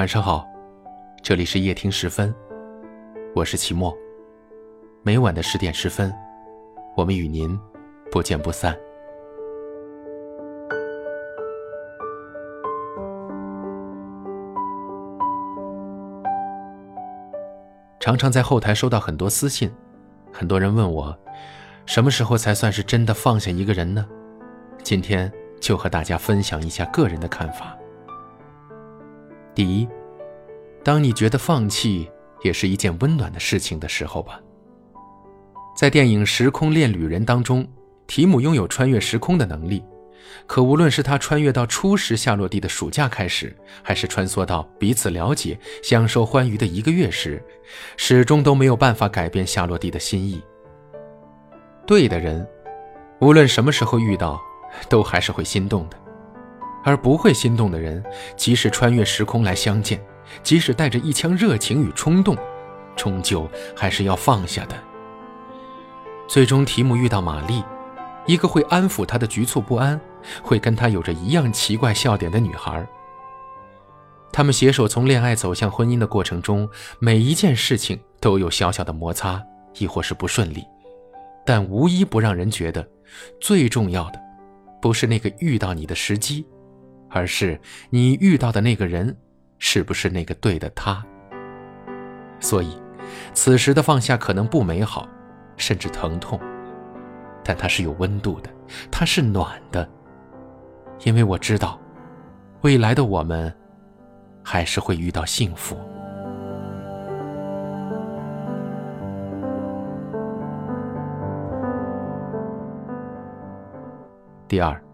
晚上好，这里是夜听十分，我是齐墨。每晚的十点十分，我们与您不见不散。常常在后台收到很多私信，很多人问我，什么时候才算是真的放下一个人呢？今天就和大家分享一下个人的看法。第一，当你觉得放弃也是一件温暖的事情的时候吧。在电影《时空恋旅人》当中，提姆拥有穿越时空的能力，可无论是他穿越到初时夏洛蒂的暑假开始，还是穿梭到彼此了解、享受欢愉的一个月时，始终都没有办法改变夏洛蒂的心意。对的人，无论什么时候遇到，都还是会心动的。而不会心动的人，即使穿越时空来相见，即使带着一腔热情与冲动，终究还是要放下的。最终，提姆遇到玛丽，一个会安抚他的局促不安，会跟他有着一样奇怪笑点的女孩。他们携手从恋爱走向婚姻的过程中，每一件事情都有小小的摩擦，亦或是不顺利，但无一不让人觉得，最重要的，不是那个遇到你的时机。而是你遇到的那个人，是不是那个对的他？所以，此时的放下可能不美好，甚至疼痛，但它是有温度的，它是暖的，因为我知道，未来的我们，还是会遇到幸福。第二。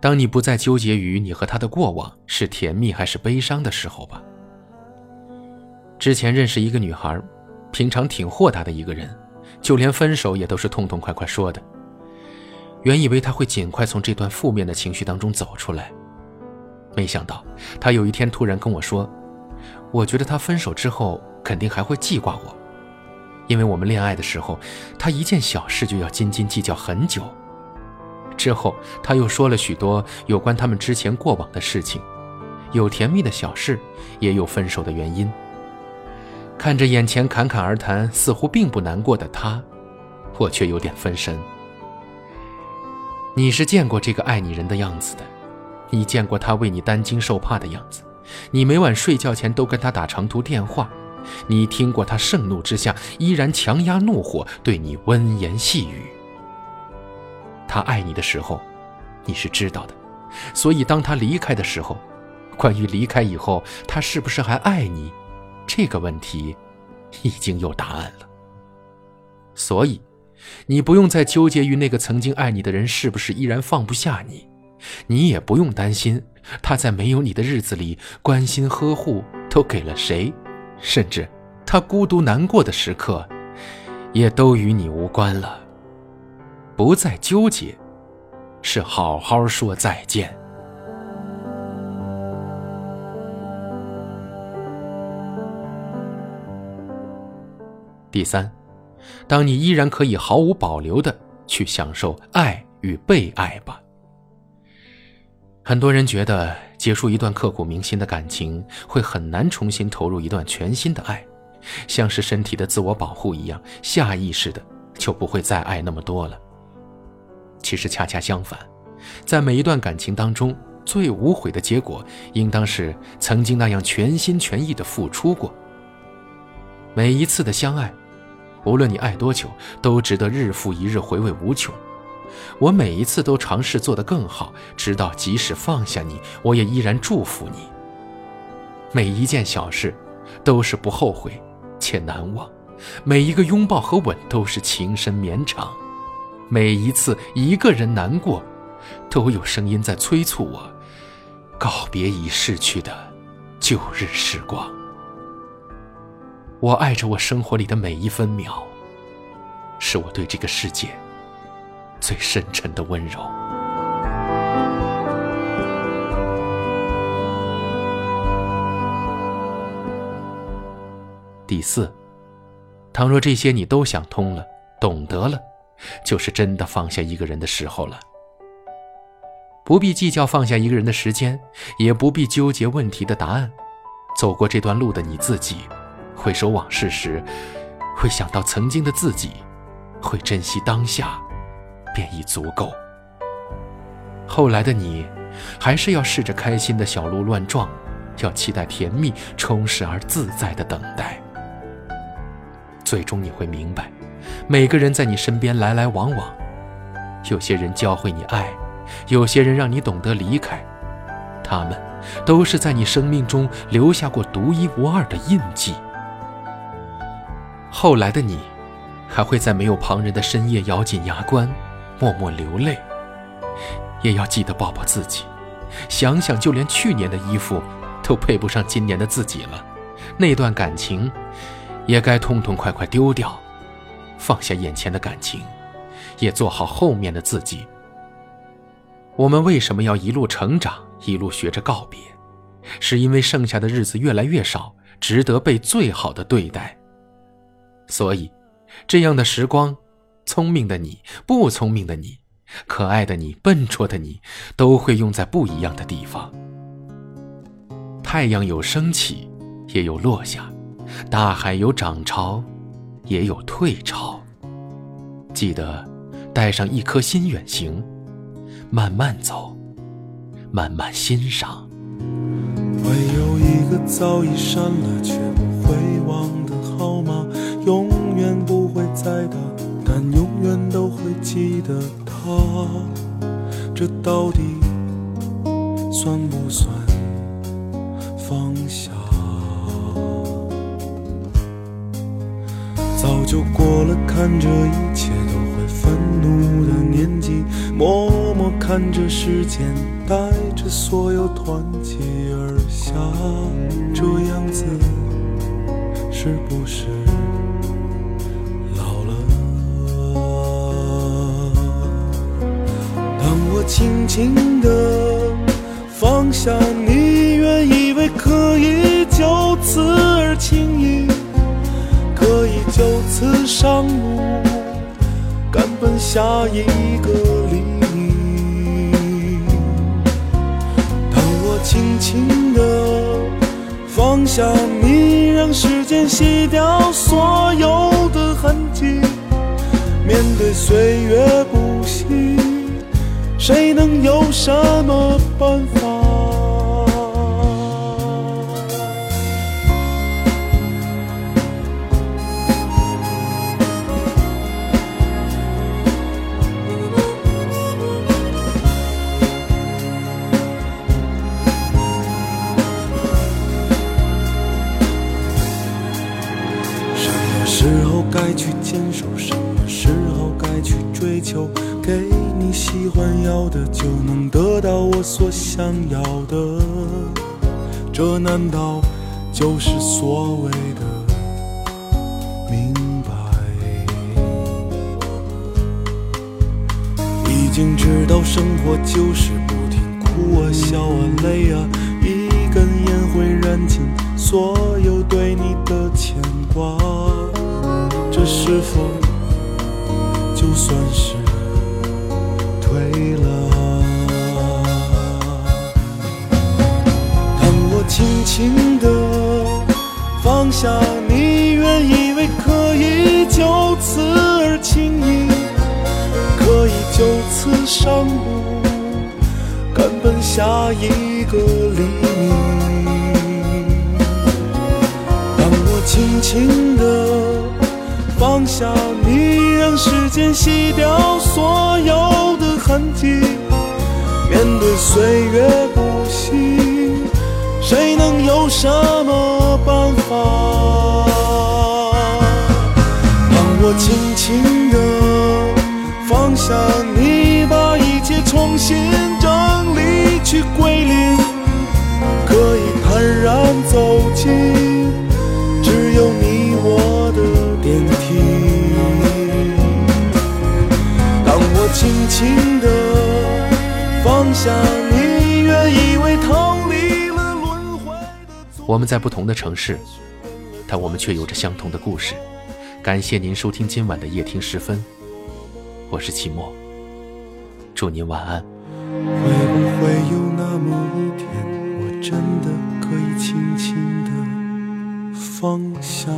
当你不再纠结于你和他的过往是甜蜜还是悲伤的时候吧。之前认识一个女孩，平常挺豁达的一个人，就连分手也都是痛痛快快说的。原以为她会尽快从这段负面的情绪当中走出来，没想到她有一天突然跟我说：“我觉得他分手之后肯定还会记挂我，因为我们恋爱的时候，他一件小事就要斤斤计较很久。”之后，他又说了许多有关他们之前过往的事情，有甜蜜的小事，也有分手的原因。看着眼前侃侃而谈、似乎并不难过的他，我却有点分神。你是见过这个爱你人的样子的，你见过他为你担惊受怕的样子，你每晚睡觉前都跟他打长途电话，你听过他盛怒之下依然强压怒火，对你温言细语。他爱你的时候，你是知道的，所以当他离开的时候，关于离开以后他是不是还爱你，这个问题已经有答案了。所以，你不用再纠结于那个曾经爱你的人是不是依然放不下你，你也不用担心他在没有你的日子里关心呵护都给了谁，甚至他孤独难过的时刻，也都与你无关了。不再纠结，是好好说再见。第三，当你依然可以毫无保留的去享受爱与被爱吧。很多人觉得结束一段刻骨铭心的感情会很难重新投入一段全新的爱，像是身体的自我保护一样，下意识的就不会再爱那么多了。其实恰恰相反，在每一段感情当中，最无悔的结果，应当是曾经那样全心全意的付出过。每一次的相爱，无论你爱多久，都值得日复一日回味无穷。我每一次都尝试做得更好，直到即使放下你，我也依然祝福你。每一件小事，都是不后悔且难忘；每一个拥抱和吻，都是情深绵长。每一次一个人难过，都有声音在催促我告别已逝去的旧日时光。我爱着我生活里的每一分秒，是我对这个世界最深沉的温柔。第四，倘若这些你都想通了，懂得了。就是真的放下一个人的时候了。不必计较放下一个人的时间，也不必纠结问题的答案，走过这段路的你自己，回首往事时，会想到曾经的自己，会珍惜当下，便已足够。后来的你，还是要试着开心的小鹿乱撞，要期待甜蜜、充实而自在的等待。最终你会明白，每个人在你身边来来往往，有些人教会你爱，有些人让你懂得离开，他们都是在你生命中留下过独一无二的印记。后来的你，还会在没有旁人的深夜咬紧牙关，默默流泪，也要记得抱抱自己，想想就连去年的衣服都配不上今年的自己了，那段感情。也该痛痛快快丢掉，放下眼前的感情，也做好后面的自己。我们为什么要一路成长，一路学着告别？是因为剩下的日子越来越少，值得被最好的对待。所以，这样的时光，聪明的你，不聪明的你，可爱的你，笨拙的你，都会用在不一样的地方。太阳有升起，也有落下。大海有涨潮，也有退潮。记得带上一颗心远行，慢慢走，慢慢欣赏。会有一个早已删了却不会忘的号码，永远不会再打，但永远都会记得他。这到底算不算放下？就过了看着一切都会愤怒的年纪，默默看着时间带着所有团结而下，这样子是不是老了？当我轻轻地放下你，就此上路，赶奔下一个黎明。当我轻轻地放下你，让时间洗掉所有的痕迹，面对岁月不息，谁能有什么办法？该去坚守，什么时候该去追求？给你喜欢要的，就能得到我所想要的。这难道就是所谓的明白？已经知道生活就是不停哭啊笑啊累啊，一根烟会燃尽所有对你的牵挂。这是否就算是退了？当我轻轻地放下你，原以为可以就此而轻易，可以就此上路，赶奔下一个黎明。当我轻轻地。放下你，让时间洗掉所有的痕迹。面对岁月不息，谁能有什么办法？当我轻轻地放下你，把一切重新整理，去归零，放下你，愿意为逃离了轮回我们在不同的城市，但我们却有着相同的故事。感谢您收听今晚的夜听时分，我是齐墨，祝您晚安。会不会有那么一天，我真的？可以轻轻的放下。